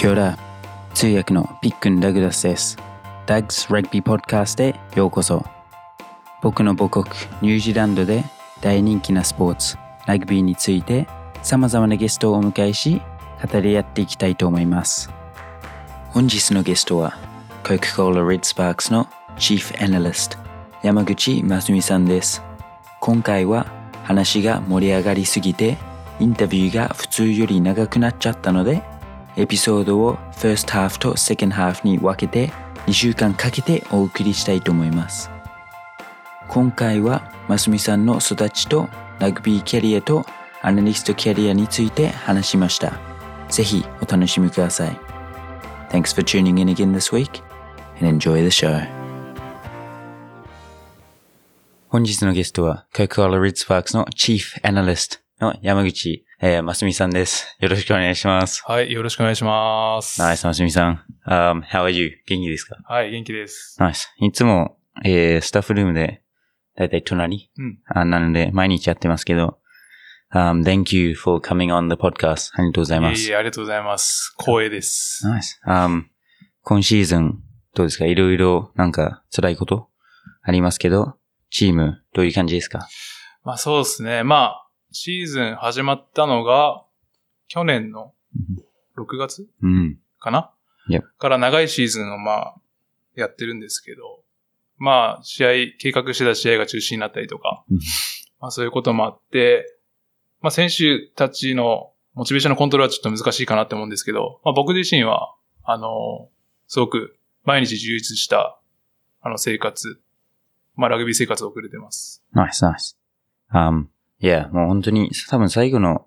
キョラ通訳のピックン・ダグラスです。ダグス・ラグビー・ポッドキャストへようこそ。僕の母国ニュージーランドで大人気なスポーツ、ラグビーについて様々なゲストをお迎えし、語り合っていきたいと思います。本日のゲストは、コカ・コーラ・レッド・スパークスのチーフ・アナリスト、山口真澄さんです。今回は話が盛り上がりすぎて、インタビューが普通より長くなっちゃったので、エピソードを first half と second half に分けて2週間かけてお送りしたいと思います。今回は、ますみさんの育ちとラグビーキャリアとアナリストキャリアについて話しました。ぜひお楽しみください。Thanks for tuning in again this week and enjoy the show. 本日のゲストは、コカ・オラ・リッツ・ファークスのチーフ・アナリストの山口えー、ますみさんです。よろしくお願いします。はい、よろしくお願いします。ナイス、ますみさん。Um, how are you? 元気ですか？はい、元気です。ナイス。いつも、えー、スタッフルームで、だいたい隣、うん。あなので、毎日やってますけど、um, thank you for coming on the podcast. ありがとうございます。いえいえ、ありがとうございます。光栄です。ナイス。Um, 今シーズン、どうですか？いろいろ、なんか、辛いこと？ありますけど、チーム、どういう感じですか？まあそうですね。まあ、シーズン始まったのが、去年の6月うん。かな？Yep から長いシーズンをまあ、やってるんですけど、まあ、試合、計画してた試合が中止になったりとかうん、まあそういうこともあって、まあ選手たちのモチベーションのコントロールはちょっと難しいかなって思うんですけど、まあ僕自身は、あの、すごく毎日充実した、あの生活、まあラグビー生活を送れてます。ナイス、ナイス。Um, いや、もう本当に、多分最後の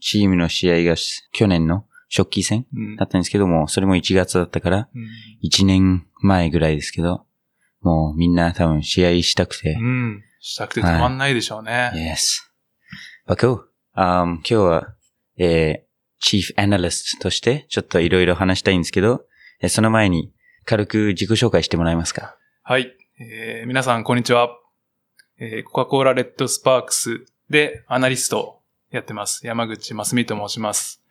チームの試合が去年の初期戦うんだったんですけども、それも1月だったから、うん1年前ぐらいですけど、もうみんな多分試合したくてう、ん。したくてたまんないでしょうね。Yes. But cool. Um, 今日は、えー、Chief Analyst としてちょっといろいろ話したいんですけど、えーその前に軽く自己紹介してもらえますか？はい。えー皆さん、こんにちは。えーコカ・コーラレッドスパークスでアナリストをやってます。山口真澄と申します。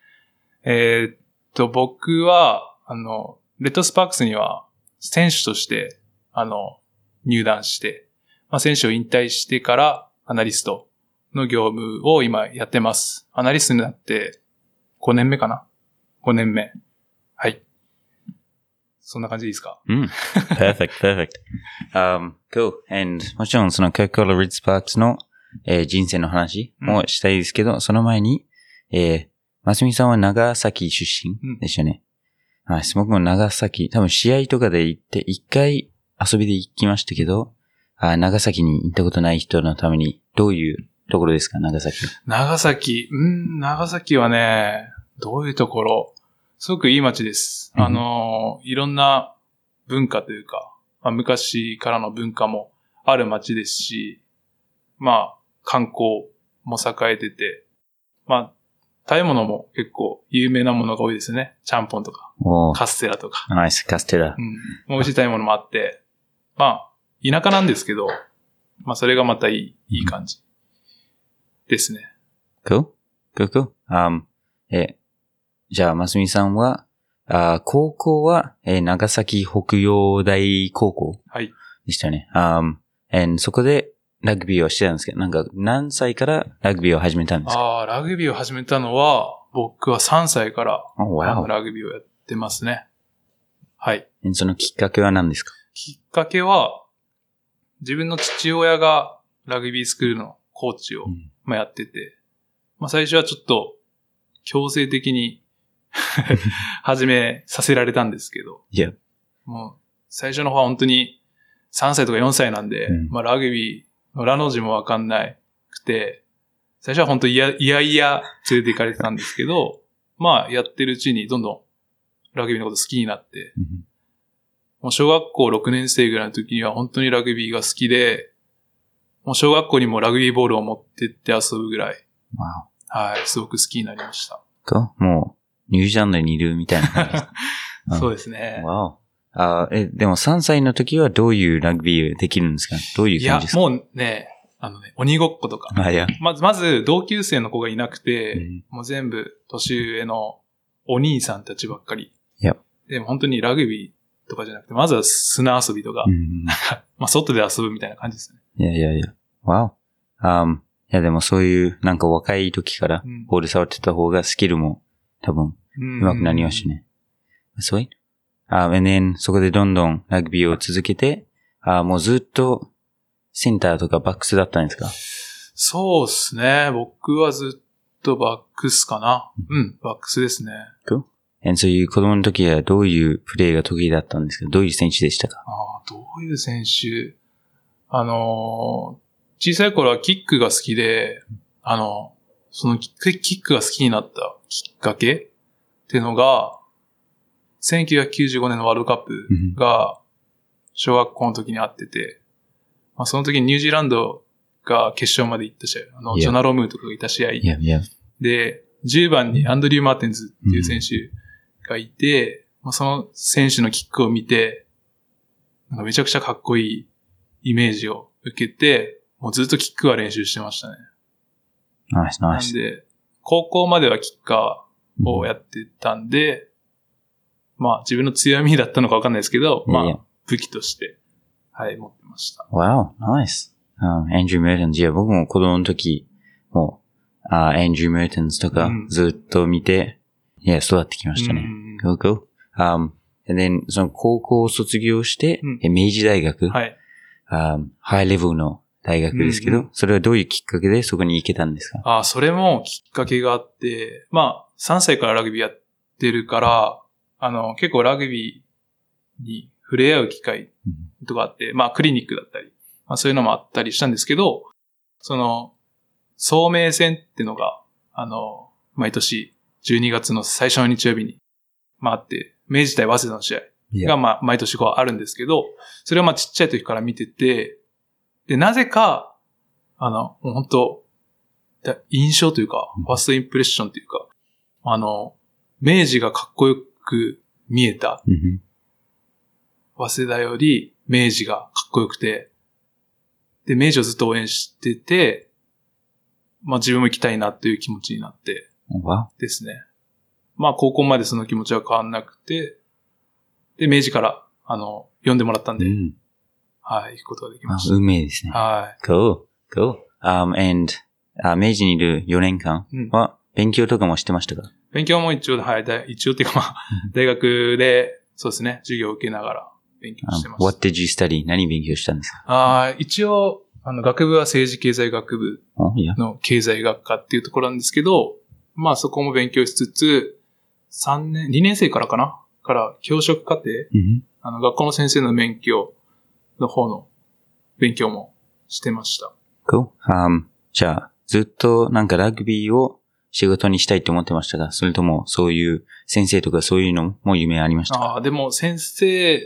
えーっと、僕は、あの、レッドスパークスには選手として、あの、入団して、まあ、選手を引退してからアナリストの業務を今やってます。アナリストになって5年目かな ?5 年目。はい。そんな感じでいいですか？うん。perfect, perfect. Um, cool. And もちろんその Coca-Cola Red Sparks の、えー人生の話もしたいですけど、その前に、えー、ますみさんは長崎出身うんですよね。はい、僕も長崎、多分試合とかで行って、一回遊びで行きましたけど、あ長崎に行ったことない人のために、どういうところですか、長崎。長崎、うん、長崎はね、どういうところ？すごくいい街です。うん。あの、いろんな文化というか、まあ、昔からの文化もある街ですし、まあ、観光も栄えてて、まあ、食べ物も結構有名なものが多いですね。ちゃんぽんとか、カステラとか。ナイス、カステラう。ん。美味しい食べ物もあって、まあ、田舎なんですけど、まあ、それがまたいい、いい感じですね。Cool? Cool, cool. Um, え、じゃあ、ますみさんは、あ高校は、えー長崎北洋大高校はい。でしたよね。Um, and そこでラグビーをしてたんですけど、なんか何歳からラグビーを始めたんですか？ああ、ラグビーを始めたのは、僕は3歳から、Oh. ラグビーをやってますね。はい。そのきっかけは何ですか？きっかけは、自分の父親がラグビースクールのコーチを、うんまあ、やってて、まあ、最初はちょっと強制的に 始めさせられたんですけど、いや、もう最初の方は本当に3歳とか4歳なんで、うんまあ、ラグビーのラの字もわかんないくて、最初は本当いやいやいや連れて行かれてたんですけど、まあやってるうちにどんどんラグビーのこと好きになって、もう小学校6年生ぐらいの時には本当にラグビーが好きで、もう小学校にもラグビーボールを持ってって遊ぶぐらい.はい、すごく好きになりました。もう、ニュージーランドにいるみたいな感じです。う んそうですね。Wow. あえ、でも3歳の時はどういうラグビーできるんですか？どういいうや感じです、か？もうね、あのね、鬼ごっことか。あ、いや。まず、まず、同級生の子がいなくて、うんもう全部、年上のお兄さんたちばっかりでも本当にラグビーとかじゃなくて、まずは砂遊びとか、うん。まあ外で遊ぶみたいな感じですね。いやいやいや。Wow. Um, いやでもそういうなんか若い時からうんボール触ってた方がスキルも多分うん上手くなりますし。ね。Sweet. Um, and then そこでどんどんラグビーを続けて、あもうずっとセンターとかバックスだったんですか？そうですね。僕はずっとバックスかな。うん、バックスですね。Cool. And そういう子供の時はどういうプレーが得意だったんですか？どういう選手でしたか？ああ、どういう選手？あのー小さい頃はキックが好きで、あの、そのキックキックが好きになったきっかけっていうのが、1995年のワールドカップが小学校の時にあってて、まあ、その時にニュージーランドが決勝まで行った試合、あの、Yeah. ジョナロムーとかがいた試合 Yeah yeah。で、10番にアンドリュー・マーテンズっていう選手がいて、まあ、その選手のキックを見て、なんかめちゃくちゃかっこいいイメージを受けて、もうずっとキックは練習してましたね。 Nice nice。なんで、高校まではキッカーをやってたんで、まあ自分の強みだったのかわかんないですけど、まあ武器として、はい、持ってました。Wow, nice. うん、エンジュー・メルトンズ。いや、僕も子供の時、もう、あエンジュー・メルトンズとかうんずっと見て、いや、育ってきましたね。うん Go, go. Um, and then, その高校を卒業して、うんえ明治大学、はい。um, ハイレベルの大学ですけど、うんうんそれはどういうきっかけでそこに行けたんですか？ああ、それもきっかけがあって、まあ、3歳からラグビーやってるから、あの、結構ラグビーに触れ合う機会とかあって、まあ、クリニックだったり、まあ、そういうのもあったりしたんですけど、その、聡明戦っていうのが、あの、毎年12月の最初の日曜日に、まああって、明治対早稲田の試合いが、まあ、毎年こうあるんですけど、それをまあちっちゃい時から見てて、で、なぜか、あの、もう本当だ印象というか、ファーストインプレッションというか、あの、明治がかっこよく見えた、うん早稲田より明治がかっこよくて、で、明治をずっと応援してて、まあ自分も行きたいなっていう気持ちになってですね。まあ高校までその気持ちは変わんなくて、で、明治から、あの、呼んでもらったんで、うん。はい、行くことができあまし運命ですね。た。は Cool, cool. Um, and, あ明治にいる4年間い。うん。は勉強とかもしてましたか？勉強も一応、はい、大一応っていうかまあ、大学で、そうですね、授業を受けながら勉強してま Um, した What did you study? 何勉強したんですか？ああ、一応、あの、学部は政治経済学部。の経済学科っていうところなんですけど、まあそこも勉強しつつ、3年、2年生からかな？から教職課程、うんあの、学校の先生の免許の方の勉強もしてました。Cool. Um, じゃあ、ずっとなんかラグビーを仕事にしたいと思ってましたかそれともそういう先生とかそういうのも夢ありましたかああ、でも先生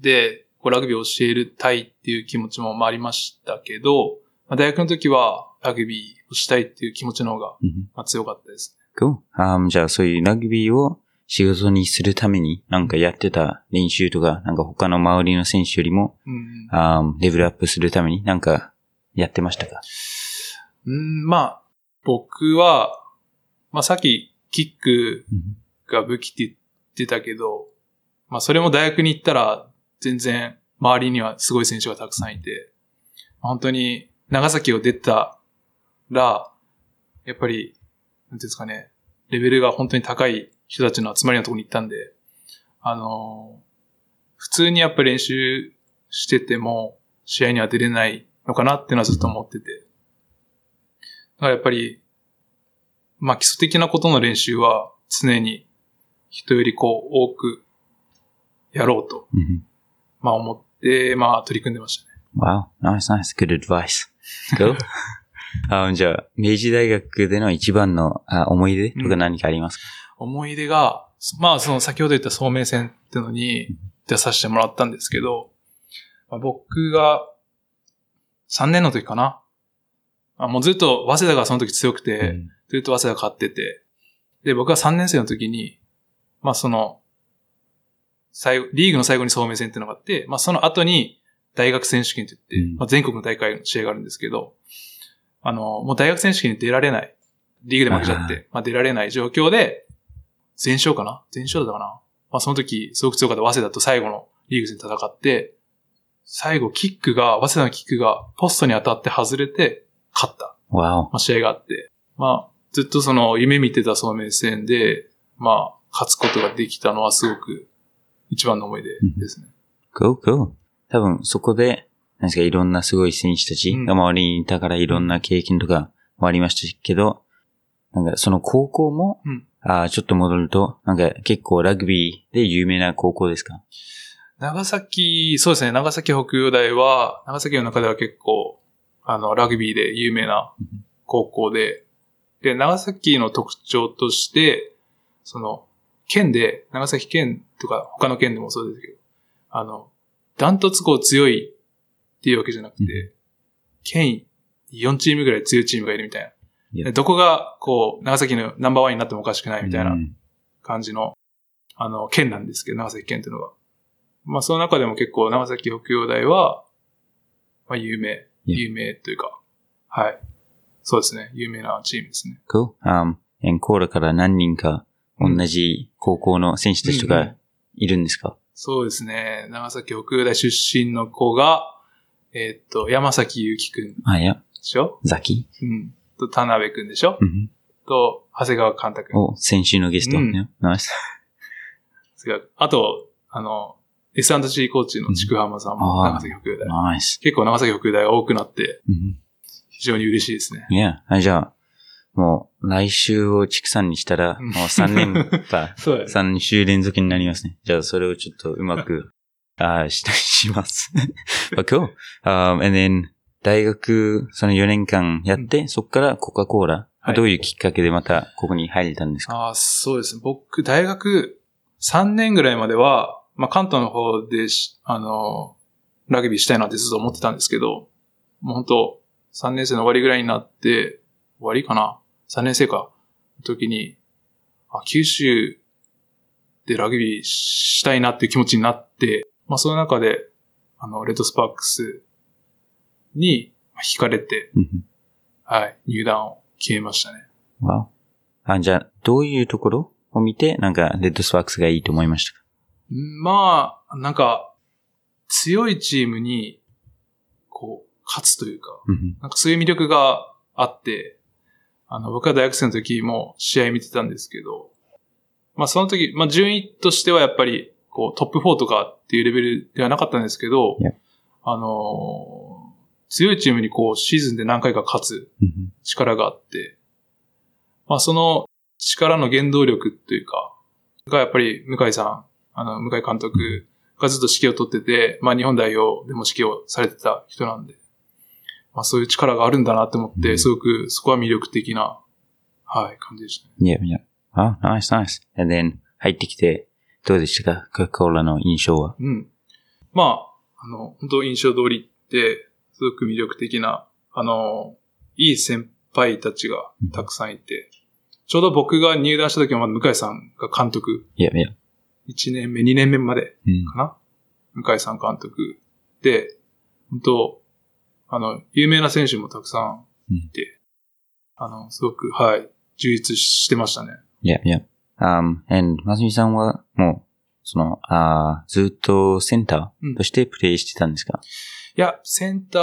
でこうラグビーを教えるたいっていう気持ちもまあありましたけど、まあ、大学の時はラグビーをしたいっていう気持ちの方がうんまあ強かったです。Cool. Um, じゃあそういうラグビーを仕事にするためになんかやってた練習とか、なんか他の周りの選手よりも、うん。um, レベルアップするためになんかやってましたか？うん、まあ、僕は、まあさっきキックが武器って言ってたけど、まあそれも大学に行ったら全然周りにはすごい選手がたくさんいて、本当に長崎を出たら、やっぱり、なんていうんですかね、レベルが本当に高い人たちの集まりのところに行ったんで、あのー普通にやっぱり練習してても試合には出れないのかなっていうのはずっと思ってて。だからやっぱり、まあ基礎的なことの練習は常に人よりこう多くやろうと、うんまあ思って、まあ取り組んでましたね。Wow, nice, nice. Good advice. Go. あじゃあ、明治大学での一番のあ思い出とか何かありますか、思い出が、まあその先ほど言った聡明戦ってのに出させてもらったんですけど、まあ、僕が3年の時かな。あもうずっと早稲田がその時強くて、うんずっと早稲田勝ってて、で、僕が3年生の時に、まあその、最後、リーグの最後に聡明戦っていうのがあって、まあその後に大学選手権って言って、うんまあ、全国の大会の試合があるんですけど、あの、もう大学選手権に出られない。リーグで負けちゃって、まあ出られない状況で、全勝かな全勝だったかなまあその時すごく強かった早稲田と最後のリーグ戦戦って、最後キックが、早稲田のキックがポストに当たって外れて勝った.まあ、試合があって、まあずっとその夢見てたその目線で、まあ勝つことができたのはすごく一番の思い出ですね。Cool, cool. 多分そこで、なんですか、いろんなすごい選手たちが周りにいたからいろんな経験とかもありましたけど、なんかその高校も、うん。あーちょっと戻ると、なんか結構ラグビーで有名な高校ですか？長崎、そうですね、長崎北洋大は、長崎の中では結構、あの、ラグビーで有名な高校で、で、長崎の特徴として、その、県で、長崎県とか他の県でもそうですけど、あの、ダントツこう強いっていうわけじゃなくて、県4チームぐらい強いチームがいるみたいな。どこが、こう、長崎のナンバーワンになってもおかしくないみたいなうん感じの、あの、県なんですけど、長崎県っていうのが。まあ、その中でも結構長崎北洋大は、まあ、有名、有名というか、はい。そうですね。有名なチームですね。Cool. Um, エンコーラから何人か同じ高校の選手たちとかうんうんいるんですか、そうですね。長崎北洋大出身の子が、えーっと、山崎祐希くんであ、いや、しょ？ザキ？うん。と、田辺くんでしょ？うんと、長谷川寛太くん。お、先週のゲスト。うんねナイス。あと、あの、S&C コーチの筑浜さんも長崎北洋大。ナイス。結構長崎北洋大が多くなって、うん非常に嬉しいですね。いや、あじゃあ、もう来週を畜産にしたら、うんもう3年か、そうです。3週連続になりますね。じゃあ、それをちょっとうまく、あーし、します。But cool. Um, and then, 大学、その4年間やって、そこからコカ・コーラ、はいどういうきっかけでまたここに入れたんですか？ああ、そうですね。僕、大学3年ぐらいまでは、まあ、関東の方でし、あの、ラグビーしたいなってずっと思ってたんですけど、もう本当3年生の終わりぐらいになって、終わりかな ?3 年生か。の時に、あ、九州でラグビーしたいなっていう気持ちになって、まあ、その中で、あの、レッドスパークスにまあ惹かれて、うんはい、入団を決めましたね。わおあ、じゃあ、どういうところを見て、なんか、レッドスワックスがいいと思いましたか？まあ、なんか、強いチームに、こう、勝つというか、うんなんかそういう魅力があって、あの、僕は大学生の時も試合見てたんですけど、まあその時、まあ順位としてはやっぱり、こう、トップ4とかっていうレベルではなかったんですけどあのー強いチームにこう、シーズンで何回か勝つうん力があって、まあその力の原動力というか、がやっぱり向井さん、あの、向井監督がずっと指揮を取ってて、まあ日本代表でも指揮をされてた人なんで、まあそういう力があるんだなって思って、うんすごくそこは魅力的な、はい、感じでしたね。いや、いや。あ、ナイス、ナイス。and then, 入ってきて、どうでしたか？コカ・コーラの印象は？うん。まあ、あの、本当印象通りって、すごく魅力的な、あの、いい先輩たちがたくさんいて、ちょうど僕が入団した時はまだ向井さんが監督、いや、いや。1年目、2年目までうん。かな向井さん監督で、本当あの、有名な選手もたくさんいて、あの、すごく、はい、充実してましたね。いや、いや。um, and, まつみさんは、もう、その、あーずっとセンターとしてプレイしてたんですか、いや、センタ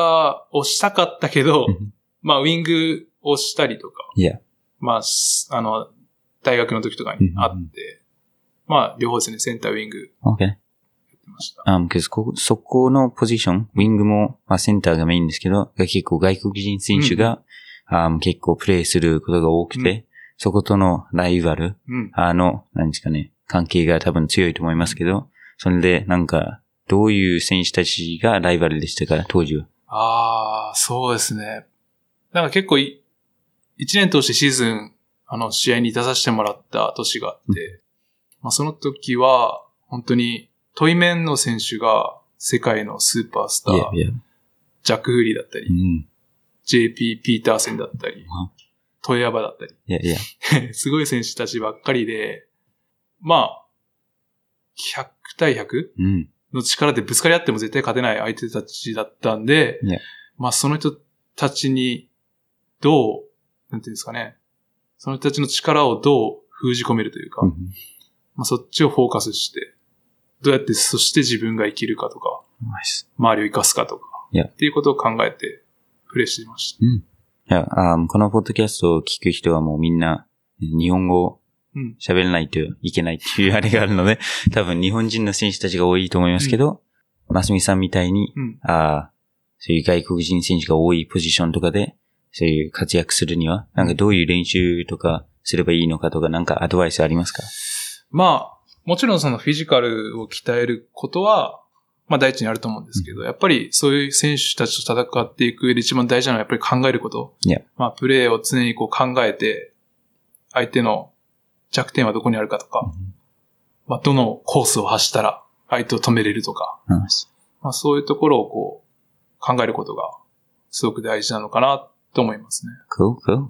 ーをしたかったけど、うんまあ、ウィングをしたりとか、いや。まあ、すあの、大学の時とかにあって、まあ、両方ですね、センター、ウィング OK. ました。Um, 'cause こそこのポジション、ウィングも、まあ、センターがメインですけど、が結構外国人選手が、um, 結構プレイすることが多くて、うんそことのライバル、うん。あの、何ですかね、関係が多分強いと思いますけど、それでなんか、どういう選手たちがライバルでしたか、当時は？ああ、そうですね。なんか結構い、一年通してシーズン、あの、試合に出させてもらった年があって、まあその時は、本当に、トイメンの選手が世界のスーパースター、いや、いや。ジャック・フリーだったりう、ん。JP・ ピーターセンだったりあ、トイアバだったり、いや、いや。すごい選手たちばっかりで、まあ、100対 100? うん。の力でぶつかり合っても絶対勝てない相手たちだったんで、ねまあその人たちにどう、なんていうんですかね、その人たちの力をどう封じ込めるというか、うんまあ、そっちをフォーカスして、どうやってそして自分が生きるかとか.周りを生かすかとか.っていうことを考えてプレイしていました。いや、あーこのポッドキャストを聞く人はもうみんな日本語。喋らないといけないっていうあれがあるので、多分日本人の選手たちが多いと思いますけど、マスミさんみたいに、うん。あーそういう外国人選手が多いポジションとかで、そういう活躍するには、なんかどういう練習とかすればいいのかとか、なんかアドバイスありますか？まあ、もちろんそのフィジカルを鍛えることは、まあ第一にあると思うんですけど、やっぱりそういう選手たちと戦っていく上で一番大事なのはやっぱり考えること。Yeah. まあプレーを常にこう考えて、相手の弱点はどこにあるかとか、まあどのコースを走ったら相手を止めれるとか.まあそういうところをこう考えることがすごく大事なのかなと思いますね。Cool, cool.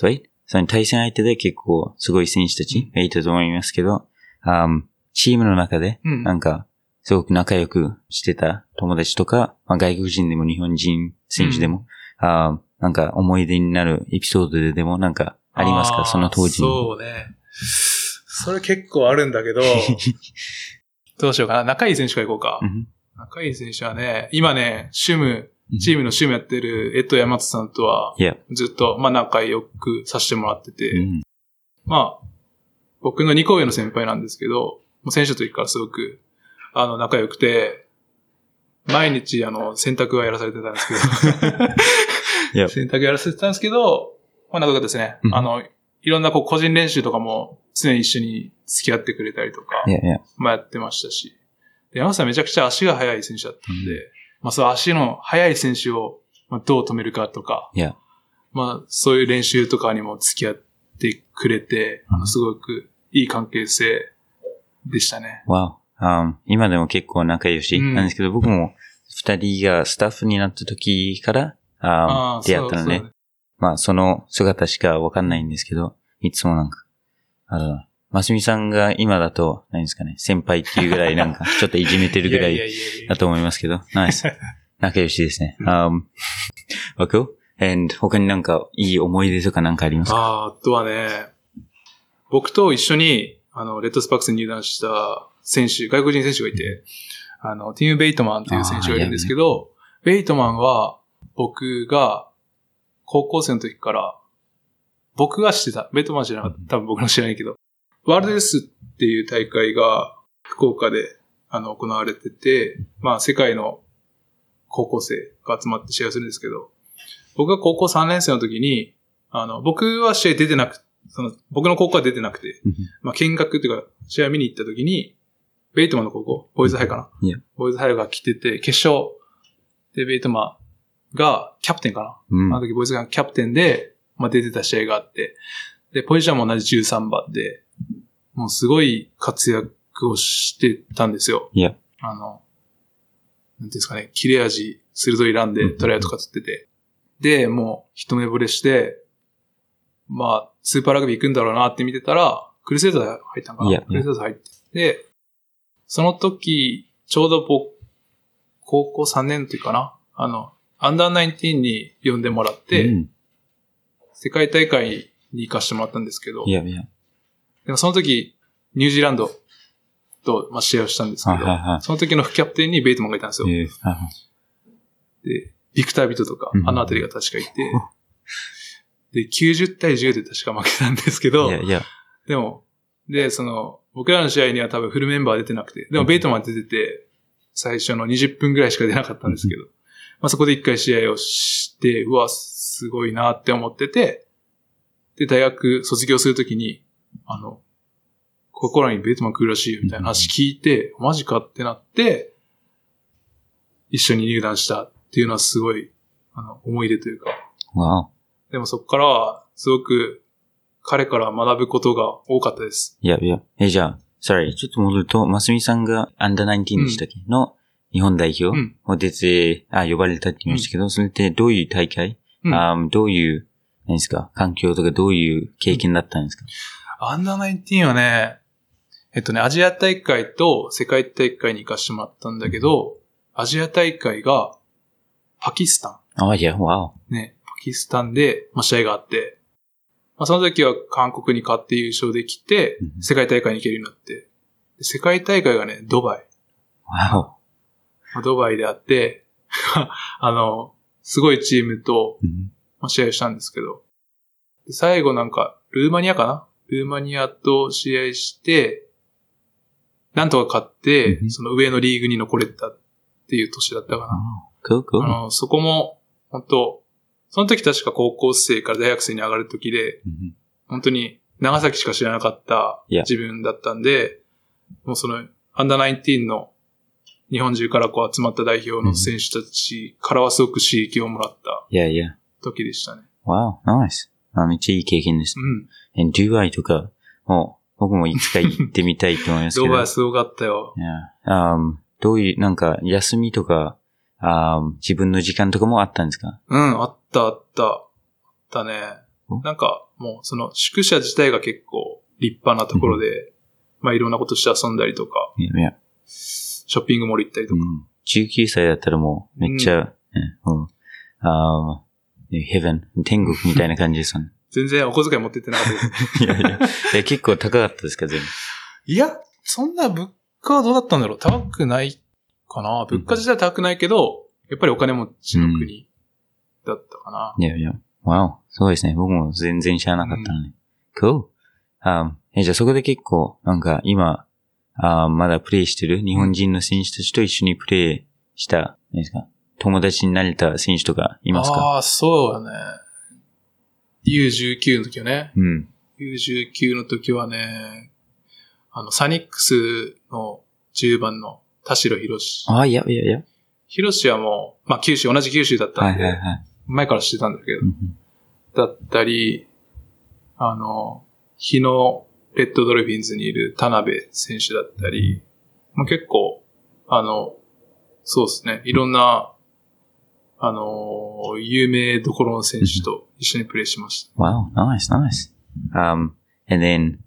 Sweet. その対戦相手で結構すごい選手たちがいたと思いますけど、あーチームの中で、うんなんか、すごく仲良くしてた友達とか、まあ、外国人でも日本人選手でも、あーなんか思い出になるエピソードででもなんかありますか？その当時に。そうね。それ結構あるんだけど、どうしようかな。仲いい選手からいこうかう。ん仲いい選手はね、今ね、シュム、チームのシュムやってる江藤山津さんとは、ずっと、まあ仲良くさせてもらってて、うん。まあ、僕の2個上の先輩なんですけど、もう選手の時からすごく、あの、仲良くて、毎日、あの、洗濯はやらされてたんですけど、洗濯やらせてたんですけど、まあ仲良かったですね。う。ん。あの、いろんなこう個人練習とかも常に一緒に付き合ってくれたりとかまあやってましたし。で山下さんめちゃくちゃ足が速い選手だったんで、まあその足の速い選手をまあどう止めるかとか、まあそういう練習とかにも付き合ってくれて、あのすごくいい関係性でしたね。わお。あー今でも結構仲良しうんなんですけど、僕も二人がスタッフになった時から、あー出会ったのね。そうまあ、その姿しかわかんないんですけど、いつもなんか、あの、ますみさんが今だと、何ですかね、先輩っていうぐらいなんか、ちょっといじめてるぐらいだと思いますけど、ナイス。仲良しですね。um, well, cool. And 他になんかいい思い出とかなんかありますか？あーあとはね、僕と一緒に、あの、レッドスパークスに入団した選手、外国人選手がいて、あの、ティム・ベイトマンっていう選手がいるんですけど、ベイトマンは、僕が、高校生の時から、僕が知ってた、ベイトマン知らなかった、多分僕の知らないけど、ワールドエースっていう大会が、福岡で、あの、行われてて、まあ、世界の高校生が集まって試合をするんですけど、僕が高校3年生の時に、あの、僕は試合出てなく、その、僕の高校は出てなくて、まあ、見学っていうか、試合見に行った時に、ベイトマンの高校、ボーイズハイかな。ボーイズハイが来てて、決勝でベイトマンがキャプテンかな。うんあの時ボーイズがキャプテンで、まあ、出てた試合があって、で、ポジションも同じ13番で、もうすごい活躍をしてたんですよ。あの、なんていうんですかね、切れ味、鋭いランでトライアウト勝ってて。で、もう一目惚れして、まあ、スーパーラグビー行くんだろうなって見てたら、クルセイダー入ったんかな？クルセイダー入って。で、その時、ちょうど僕、高校3年の時かな？あの、アンダー19に呼んでもらって、うん世界大会に行かしてもらったんですけど、いや、いや。でもその時、ニュージーランドと、まあ、試合をしたんですけど、はいはいはいその時の副キャプテンにベイトマンがいたんですよ。で、ビクタービトとかう、ん。あのあたりが確かいて、で、90対10で確か負けたんですけどい、や、いや。でも、で、その、僕らの試合には多分フルメンバー出てなくて、でもベイトマン出てて、最初の20分ぐらいしか出なかったんですけど、まあそこで一回試合をして、うわ、すごいなって思ってて、で、大学卒業するときに、あの、ここらにベイトマン来るらしいよみたいな話聞いて、マジかってなって、一緒に入団したっていうのはすごい、あの、思い出というか、わお。でもそこからは、すごく、彼から学ぶことが多かったです。いや、いや。え、じゃあ、sorry、ちょっと戻ると、ますみさんがアンダー19でしたっけ、の日本代表うん。を出て、あ、呼ばれたって言いましたけど、それってどういう大会、うん。あどういう、何ですか、環境とかどういう経験だったんですか、アンダー19はね、えっとね、アジア大会と世界大会に行かしてもらったんだけど、アジア大会がパキスタあ、いや、わお。ン。ね、パキスタンで、まあ、試合があって、まあ、その時は韓国に勝って優勝できてう、ん世界大会に行けるようになって、で世界大会がね、ドバイ。わお。まあドバイであって、あの、すごいチームと、うんまあ、試合したんですけど、で最後なんか、ルーマニアかな？ルーマニアと試合して、なんとか勝ってう、んその上のリーグに残れたっていう年だったかな。Cool, cool. あの、そこも、本当その時確か高校生から大学生に上がる時で、うん本当に長崎しか知らなかったいや自分だったんで、もうその、アンダー19の日本中からこう集まった代表の選手たちからはすごく刺激をもらったいやいや。時でしたね。Wow, nice. あめっちゃいい経験です。うん。え、ドゥバイとか、もう、僕もいつか行ってみたいと思いますけど。ドバイすごかったよ。Yeah. あーどういう、なんか、休みとか、あー自分の時間とかもあったんですか？うん、あったあった。あったねお？なんか、もうその宿舎自体が結構立派なところで、まあいろんなことして遊んだりとか、いやいや。ショッピングモール行ったりとか。うん。19歳だったらもう、めっちゃ、ねうん、あーヘブン、天国みたいな感じですよね。全然お小遣い持ってってなかったけど。いやいや。いや結構高かったですか、全部？いや、そんな物価はどうだったんだろう高くないかな物価自体は高くないけど、やっぱりお金持ちの国だったかな。いやいや。わお。そうですね。僕も全然知らなかったのね。cool. あーえ、じゃあそこで結構、なんか今、あーまだプレイしてる？日本人の選手たちと一緒にプレイした、何ですか？友達になれた選手とかいますか？ああ、そうだね。U19 の時はね。うん。U19 の時はね、あの、サニックスの10番の田代博士。ああ、いやいやいや。博士はもう、まあ九州、同じ九州だったんで、はいはいはい。前から知ってたんだけどう、んだったり、あの、日野レッドドルフィンズにいる田辺選手だったり、まあ、結構、あの、そうですね、いろんな、あの、有名どころの選手と一緒にプレーしました。Wow, nice, nice. Um, and then,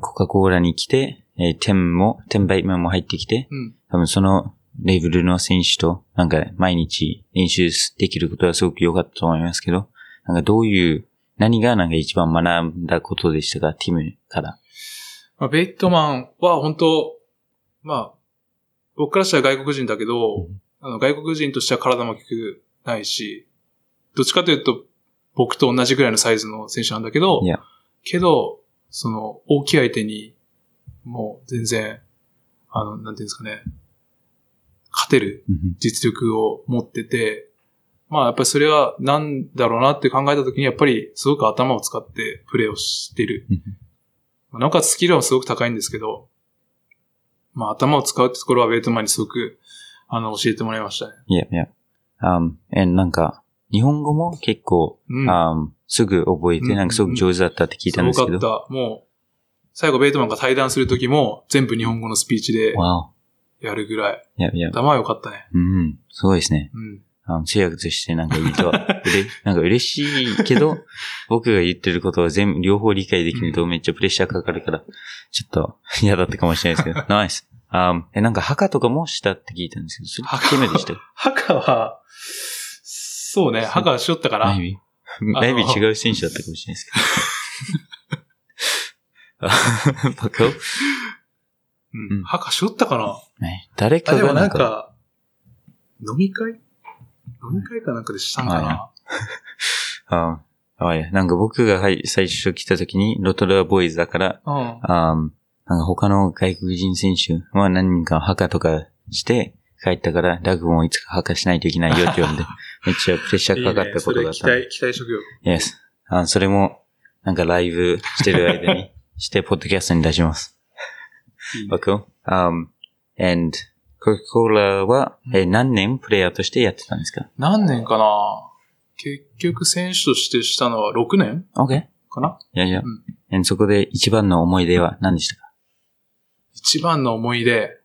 コカ・コーラに来て、えーテンも、テンバイトマンも入ってきて、うん。多分そのレベルの選手と、なんか毎日練習できることはすごく良かったと思いますけど、なんかどういう、何がなんか一番学んだことでしたか、ティムから。まあ、ベイトマンは本当まあ、僕からしたら外国人だけど、あの外国人としては体も大きくないし、どっちかというと僕と同じぐらいのサイズの選手なんだけど、いやけど、その大きい相手にもう全然、あの、なんていうんですかね、勝てる実力を持ってて、まあやっぱりそれはなんだろうなって考えたときにやっぱりすごく頭を使ってプレーをしてる。まあなおかつスキルはすごく高いんですけど、まあ頭を使うってところはベイトマンにすごく、あの、教えてもらいましたね。いやいや。Um, and なんか、日本語も結構、うん。um, すぐ覚えて、うんなんかすごく上手だったって聞いたんですけど。すごかった。もう、最後ベイトマンが対談するときも全部日本語のスピーチでわやるぐらい。お。いやいや。頭は良かったね。うん。すごいですね。うん。あの通訳としてなんか言うと、うれなんか嬉しいけど、僕が言ってることは全部、両方理解できるとめっちゃプレッシャーかかるから、ちょっと 嫌だったかもしれないですけど、ナイス。あえ、なんか墓とかもしたって聞いたんですけど、それ墓？初めてでした？よ。ハカは、そうね、ハカはしよったかな。maybe。の maybe 違う選手だったかもしれないですけど。バカううんん。ハカしよったかな？ね誰あ、でもがなんか、か、飲み会？飲み会かなんかでしたんかな？ああいやなんか僕がはい最初来た時に、ロトルアボーイズだから、うん。あーなんか他の外国人選手は何人か墓とかして帰ったから、ラグもいつか墓しないといけないよって言われて、めっちゃプレッシャーかかったことがあった。いいねそれ期待、期待しとくよ。Yes. あそれも、なんかライブしてる間に、して、ポッドキャストに出します。いいね Okay. Um, and, コカ・コーラは、え、何年プレイヤーとしてやってたんですか？何年かな？結局選手としてしたのは6年 ?OK. かな？いやいや。うんそこで一番の思い出は何でしたか？一番の思い出、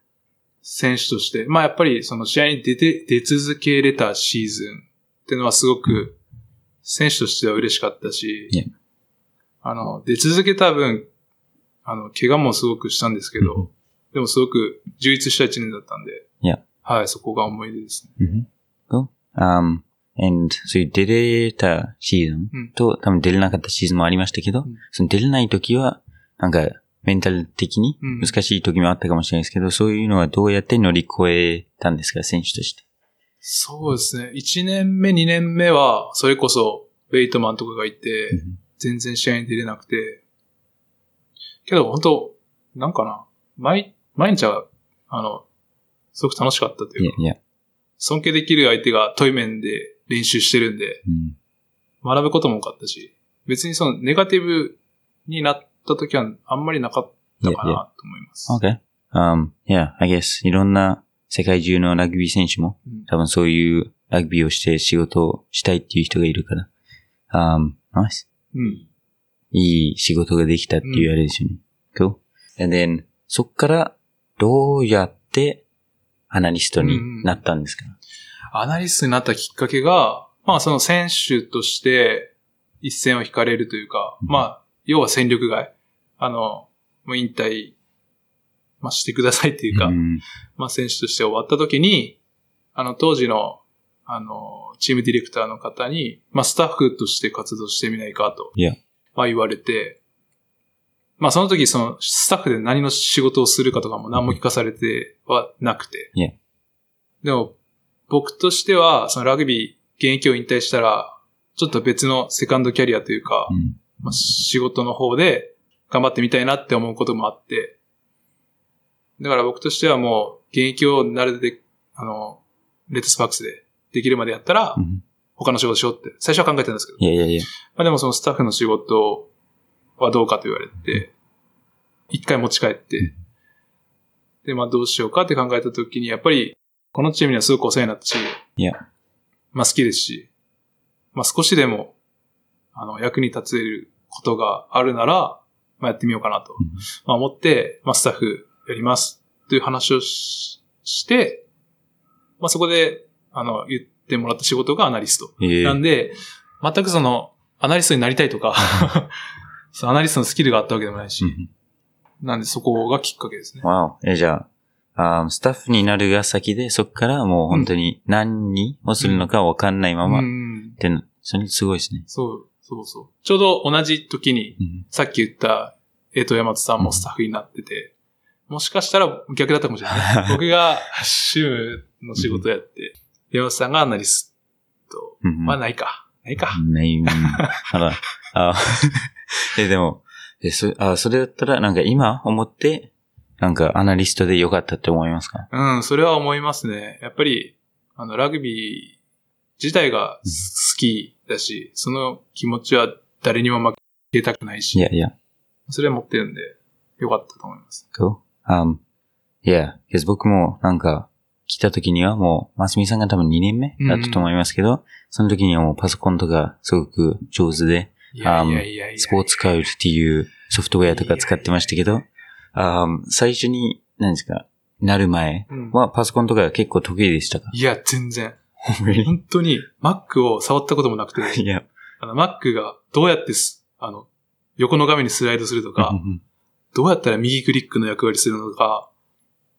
選手として、まあやっぱりその試合に出て、出続けれたシーズンっていうのはすごく選手としては嬉しかったし.あの、出続けた分、あの、怪我もすごくしたんですけど、うんでもすごく充実した一年だったんで、Yeah. はい、そこが思い出ですね。Mm-hmm. Cool. Um, and そういう出れたシーズンうんと、多分出れなかったシーズンもありましたけど、んその出れない時は、なんか、メンタル的にうん難しい時もあったかもしれないですけど、そういうのはどうやって乗り越えたんですか、選手として？そうですね。1年目、2年目は、それこそ、ウェイトマンとかがいて、うん全然試合に出れなくて。けど、本当なんかな、毎、毎日は、あの、すごく楽しかったというか、いやいや。尊敬できる相手が対面で練習してるんで、うん学ぶことも多かったし、別にそのネガティブになった時はあんまりなかったか Yeah, yeah. なと思います。Okay. Um, yeah, I guess いろんな世界中のラグビー選手もうん多分そういうラグビーをして仕事をしたいっていう人がいるから。Um, nice. うん。いい仕事ができたっていうあれですよね。cool. And then そっからどうやってアナリストになったんですか、アナリストになったきっかけが、まあその選手として一線を引かれるというか、うんまあ、要は戦力外。あの、もう引退、まあしてくださいっていうか、うんまあ選手として終わった時に、あの当時の、あの、チームディレクターの方に、まあスタッフとして活動してみないかと、Yeah. まあ言われて、まあその時そのスタッフで何の仕事をするかとかも何も聞かされてはなくて、Yeah. でも僕としてはそのラグビー現役を引退したら、ちょっと別のセカンドキャリアというか、うん。まあ、仕事の方で頑張ってみたいなって思うこともあって、だから僕としてはもう現役をなるべく、あの、レッドスパークスでできるまでやったらう、ん他の仕事しようって。最初は考えてたんですけど、いやいやいや。まあでもそのスタッフの仕事はどうかと言われて、一回持ち帰って、で、まあどうしようかって考えた時に、やっぱり、このチームにはすごくお世話になったし、いや。まあ好きですし、まあ少しでも、あの、役に立てることがあるなら、まあやってみようかなと、うん。まあ思って、まあスタッフやりますという話をしして、まあそこで、あの、言ってもらった仕事がアナリスト。ええなんで、全くその、アナリストになりたいとか、アナリストのスキルがあったわけでもないし、うんなんでそこがきっかけですね。わお。え、じゃあ、あースタッフになるが先で、そっからもう本当に何をするのかわかんないまま、うっん、てな、それすごいですね。そう、そうそう。ちょうど同じ時に、うんさっき言った、えと、大和さんもスタッフになってて、もしかしたら逆だったかもしれない。僕が週の仕事やって、大和さんがアナリストうんはないか。ないか。ない、うんあら、あ え、でも、え、そ、あ、それだったら、なんか今思って、なんかアナリストでよかったって思いますか？うん、それは思いますね。やっぱり、あの、ラグビー自体が好きだし、その気持ちは誰にも負けたくないし、いやいや、それは持ってるんで、よかったと思います。cool. Um, yeah, 僕もなんか来た時にはもう、ますみさんが多分2年目だったと思いますけど、その時にはもうパソコンとかすごく上手で。スポーツカウドっていうソフトウェアとか使ってましたけど、最初に、何ですか、なる前うんはパソコンとか結構得意でしたか？いや、全然。本当に？Mac を触ったこともなくて、いや。あの Mac がどうやってす、あの、横の画面にスライドするとか、どうやったら右クリックの役割するのか、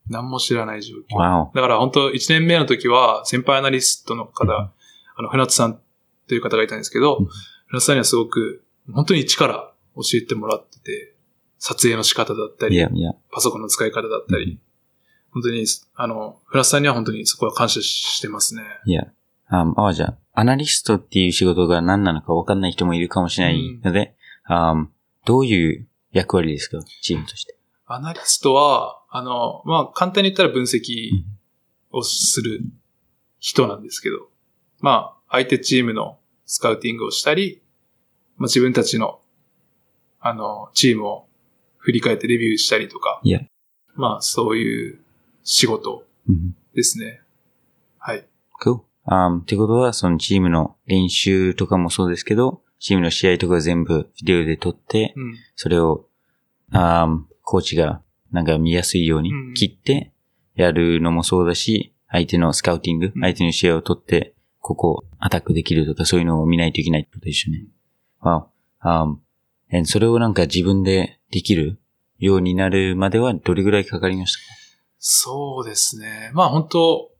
何も知らない状況。だから本当1年目の時は先輩アナリストの方、うんあの、船津さんという方がいたんですけど、うん船津さんにはすごく、本当に一から教えてもらってて、撮影の仕方だったり。パソコンの使い方だったり、うん本当に、あの、船津さんには本当にそこは感謝してますね。いや。ああ、じゃあ、アナリストっていう仕事が何なのか分かんない人もいるかもしれないので、あどういう役割ですか？チームとして。アナリストは、あの、まあ、簡単に言ったら分析をする人なんですけど、まあ、相手チームのスカウティングをしたり、まあ、自分たちの、あの、チームを振り返ってレビューしたりとか。まあ、そういう仕事うん。ですね。はい。Cool. あってことは、そのチームの練習とかもそうですけど、チームの試合とか全部ビデオで撮って、うん。それを、あーコーチがなんか見やすいようにうん切ってやるのもそうだし、相手のスカウティング、うん相手の試合を取って、ここアタックできるとかそういうのを見ないといけないってことですよね。わお。あーそれをなんか自分でできるようになるまではどれぐらいかかりましたか？そうですね。まあ、本当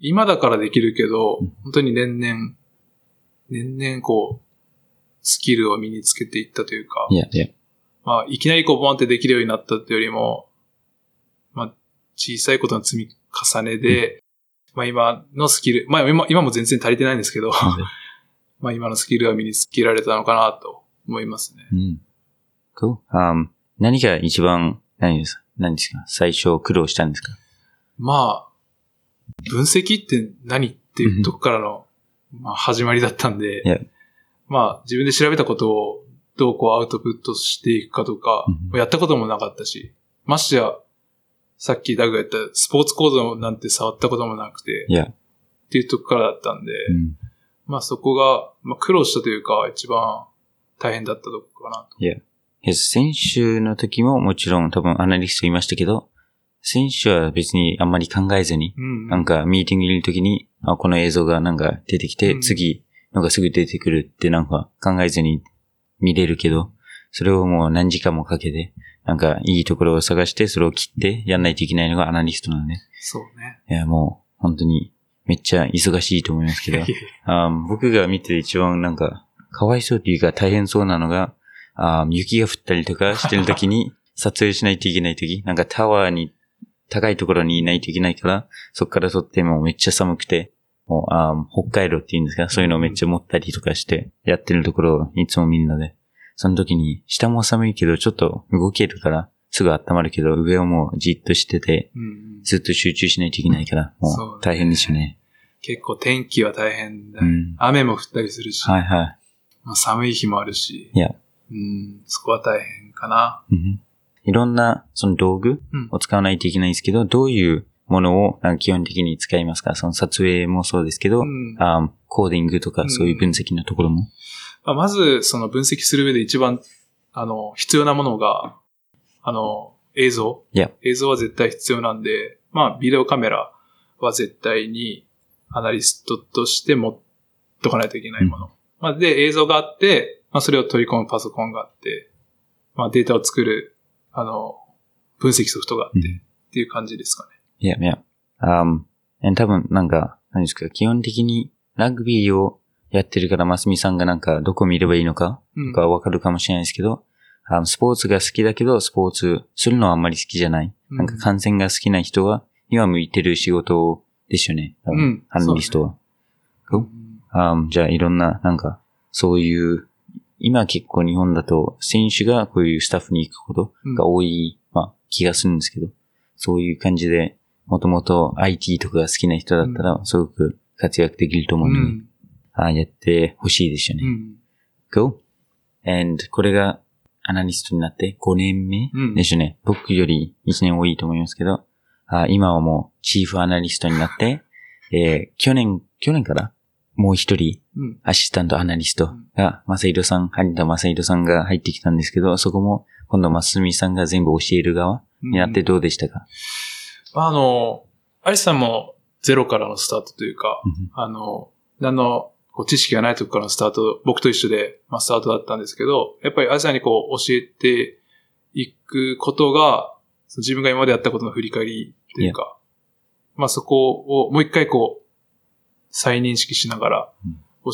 今だからできるけどうん、本当に年々、年々こう、スキルを身につけていったというか、Yeah, yeah. まあ、いきなりこう、ボンってできるようになったってよりも、まあ、小さいことの積み重ねで、まあ今のスキル、まあ今今も全然足りてないんですけど、まあ今のスキルは身につけられたのかなと思いますね。うん。Cool. Um, 何が一番、何ですか？何ですか？最初苦労したんですか？まあ、分析って何っていうとこからの、まあ始まりだったんで、Yeah. まあ自分で調べたことをどうこうアウトプットしていくかとか、うんやったこともなかったし、ましてや、さっきダグが言ったスポーツコードなんて触ったこともなくて.っていうとこからだったんで、うん。まあそこが、まあ苦労したというか、一番大変だったとこかなと。Yes, 先週の時ももちろん多分アナリストいましたけど、先週は別にあんまり考えずに、うん。なんかミーティングいる時に、あ、この映像がなんか出てきて、うん次のがすぐ出てくるってなんか考えずに見れるけど、それをもう何時間もかけて、なんかいいところを探して、それを切ってやんないといけないのがアナリストなので、そうね。いやもう本当にめっちゃ忙しいと思いますけど、あー僕が見て一番なんか、かわいそうっていうか大変そうなのが、あー雪が降ったりとかしてる時に 撮影しないといけない時、なんかタワーに、高いところにいないといけないから、そこから撮ってもめっちゃ寒くて、もう、あー北海道って言うんですかそういうのをめっちゃ持ったりとかして、やってるところをいつも見るので、その時に、下も寒いけどちょっと動けるから、すぐ温まるけど、上をもうじっとしてて、うんうん、ずっと集中しないといけないから、もそう大変ですよね。結構天気は大変だ、うん。雨も降ったりするし、はいはい。まあ、寒い日もあるし、いや、うん、そこは大変かな。うんいろんな、その道具うんを使わないといけないんですけど、どういうものを基本的に使いますかその撮影もそうですけど、うんあコーディングとうんかそういう分析のところも。まあ、まず、その分析する上で一番、あの、必要なものが、あの、映像。映像は絶対必要なんで、まあ、ビデオカメラは絶対にアナリストとして持っとかないといけないもの。まあ、で、映像があって、まあ、それを取り込むパソコンがあって、まあ、データを作る、あの、分析ソフトがあって、うんっていう感じですかね。いや、いや。Um, and 多分なんか、何ですか、基本的にラグビーをやってるから、ますみさんがなんかどこ見ればいいのかうん。がわかるかもしれないですけど、あスポーツが好きだけど、スポーツするのはあんまり好きじゃない。うんなんか観戦が好きな人は、には向いてる仕事ですよね。うんアナリストは。うじゃあいろんな、なんか、そういう、今結構日本だと選手がこういうスタッフに行くことが多い、まあ気がするんですけど、そういう感じで、もともと IT とかが好きな人だったら、すごく活躍できると思ううので、ん。あーやってほしいですよね。うん。Go! And これがアナリストになって5年目うんですよね。僕より1年多いと思いますけど、あー今はもうチーフアナリストになって、えー去年、去年からもう一人うん。アシスタントアナリストが、マサイドさん、有田マサイドさんが入ってきたんですけど、そこも今度マスミさんが全部教える側になってどうでしたか、あの、アリスさんもゼロからのスタートというか、うん。あの、何のこう知識がないところからのスタート、僕と一緒で、まあ、スタートだったんですけど、やっぱりアリスさんにこう教えていくことが、自分が今までやったことの振り返りというか、まあそこをもう一回こう、再認識しながらうん。教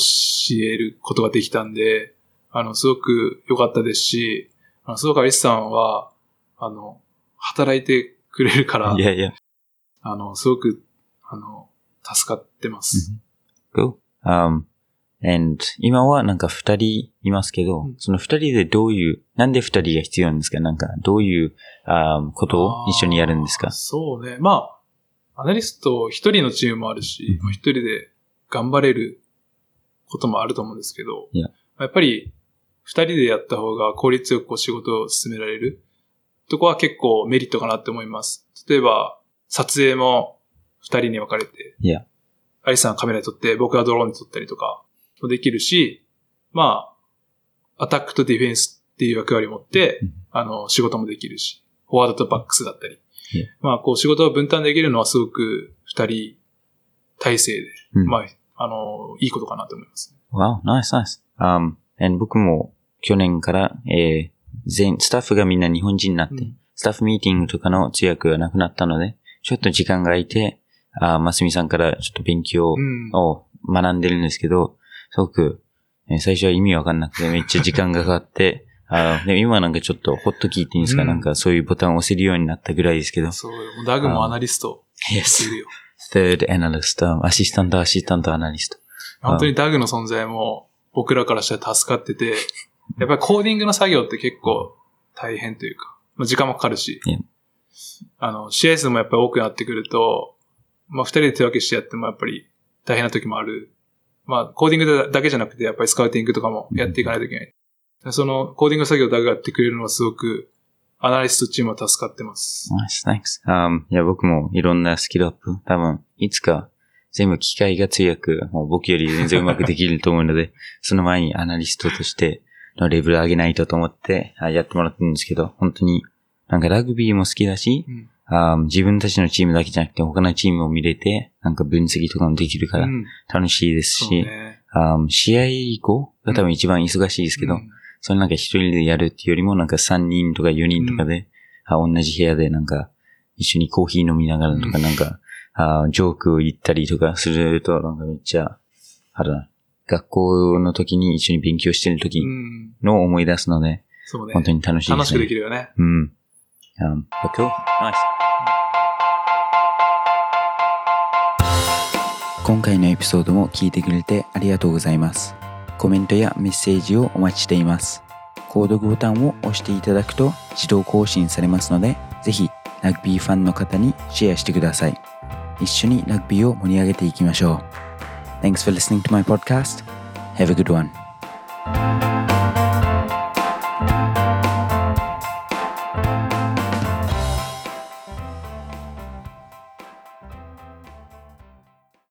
えることができたんで、あの、すごく良かったですし、あのすごくアリスさんは、あの、働いてくれるから、いやいや。あの、すごく、あの、助かってます。Go. Um, and 今はなんか二人いますけど、うんその二人でどういう、なんで二人が必要なんですか？なんかどういう、あーことを一緒にやるんですか？そうね。まあ、アナリスト一人のチームもあるし、うん人で頑張れることもあると思うんですけど、いややっぱり二人でやった方が効率よくこう仕事を進められるとこは結構メリットかなって思います。例えば、撮影も二人に分かれて、いや。アリスさんがカメラで撮って、僕がドローンで撮ったりとかもできるし、まあ、アタックとディフェンスっていう役割を持って、うんあの、仕事もできるし、フォワードとバックスだったり。まあ、こう仕事を分担できるのはすごく二人体制で、うんまあ、あの、いいことかなと思います。Wow, nice, nice. Um, and 僕も去年から、えー全、スタッフがみんな日本人になって、うんスタッフミーティングとかの通訳がなくなったので、ちょっと時間が空いて、あますみさんからちょっと勉強うん。を学んでるんですけど、すごく、えー最初は意味わかんなくてめっちゃ時間がかかって、あのでも今なんかちょっとホットキーっていうんですか、うんなんかそういうボタンを押せるようになったぐらいですけど、そうよ。ダグもアナリスト。い Yes. Third analyst, assistant、assistant analyst。本当にダグの存在も僕らからしたら助かってて、やっぱりコーディングの作業って結構大変というか、まあ時間もかかるしあの、試合数もやっぱり多くなってくると、まあ二人で手分けしてやってもやっぱり大変な時もある。まあコーディングだけじゃなくてやっぱりスカウティングとかもやっていかないといけない。そのコーディング作業をダグがやってくれるのはすごくアナリストチームは助かってます。Nice, thanks. Um, いや、僕もいろんなスキルアップ、多分、いつか全部機械が通訳、もう僕より全然うまくできると思うので、その前にアナリストとしてのレベル上げないとと思ってあやってもらってるんですけど、本当に、なんかラグビーも好きだし、うん。あー自分たちのチームだけじゃなくて他のチームを見れて、なんか分析とかもできるからうん。楽しいですそうし、ね。あー試合後が多分一番忙しいですけど、うん。それなんか一人でやるっていうよりもなんか三人とか四人とかで、あ同じ部屋でなんか一緒にコーヒー飲みながらとかうんなん。か、あジョークを言ったりとかするとなんかめっちゃ、あれ学校の時に一緒に勉強してる時うん。の思い出すので、そうね。本当に楽しいですね。楽しくできるよね。うん。Um, but cool. Nice. 今回のエピソードも聞いてくれてありがとうございます。コメントやメッセージをお待ちしています。購読ボタンを押していただくと自動更新されますので、ぜひラグビーファンの方にシェアしてください。一緒にラグビーを盛り上げていきましょう。Thanks for listening to my podcast. Have a good one.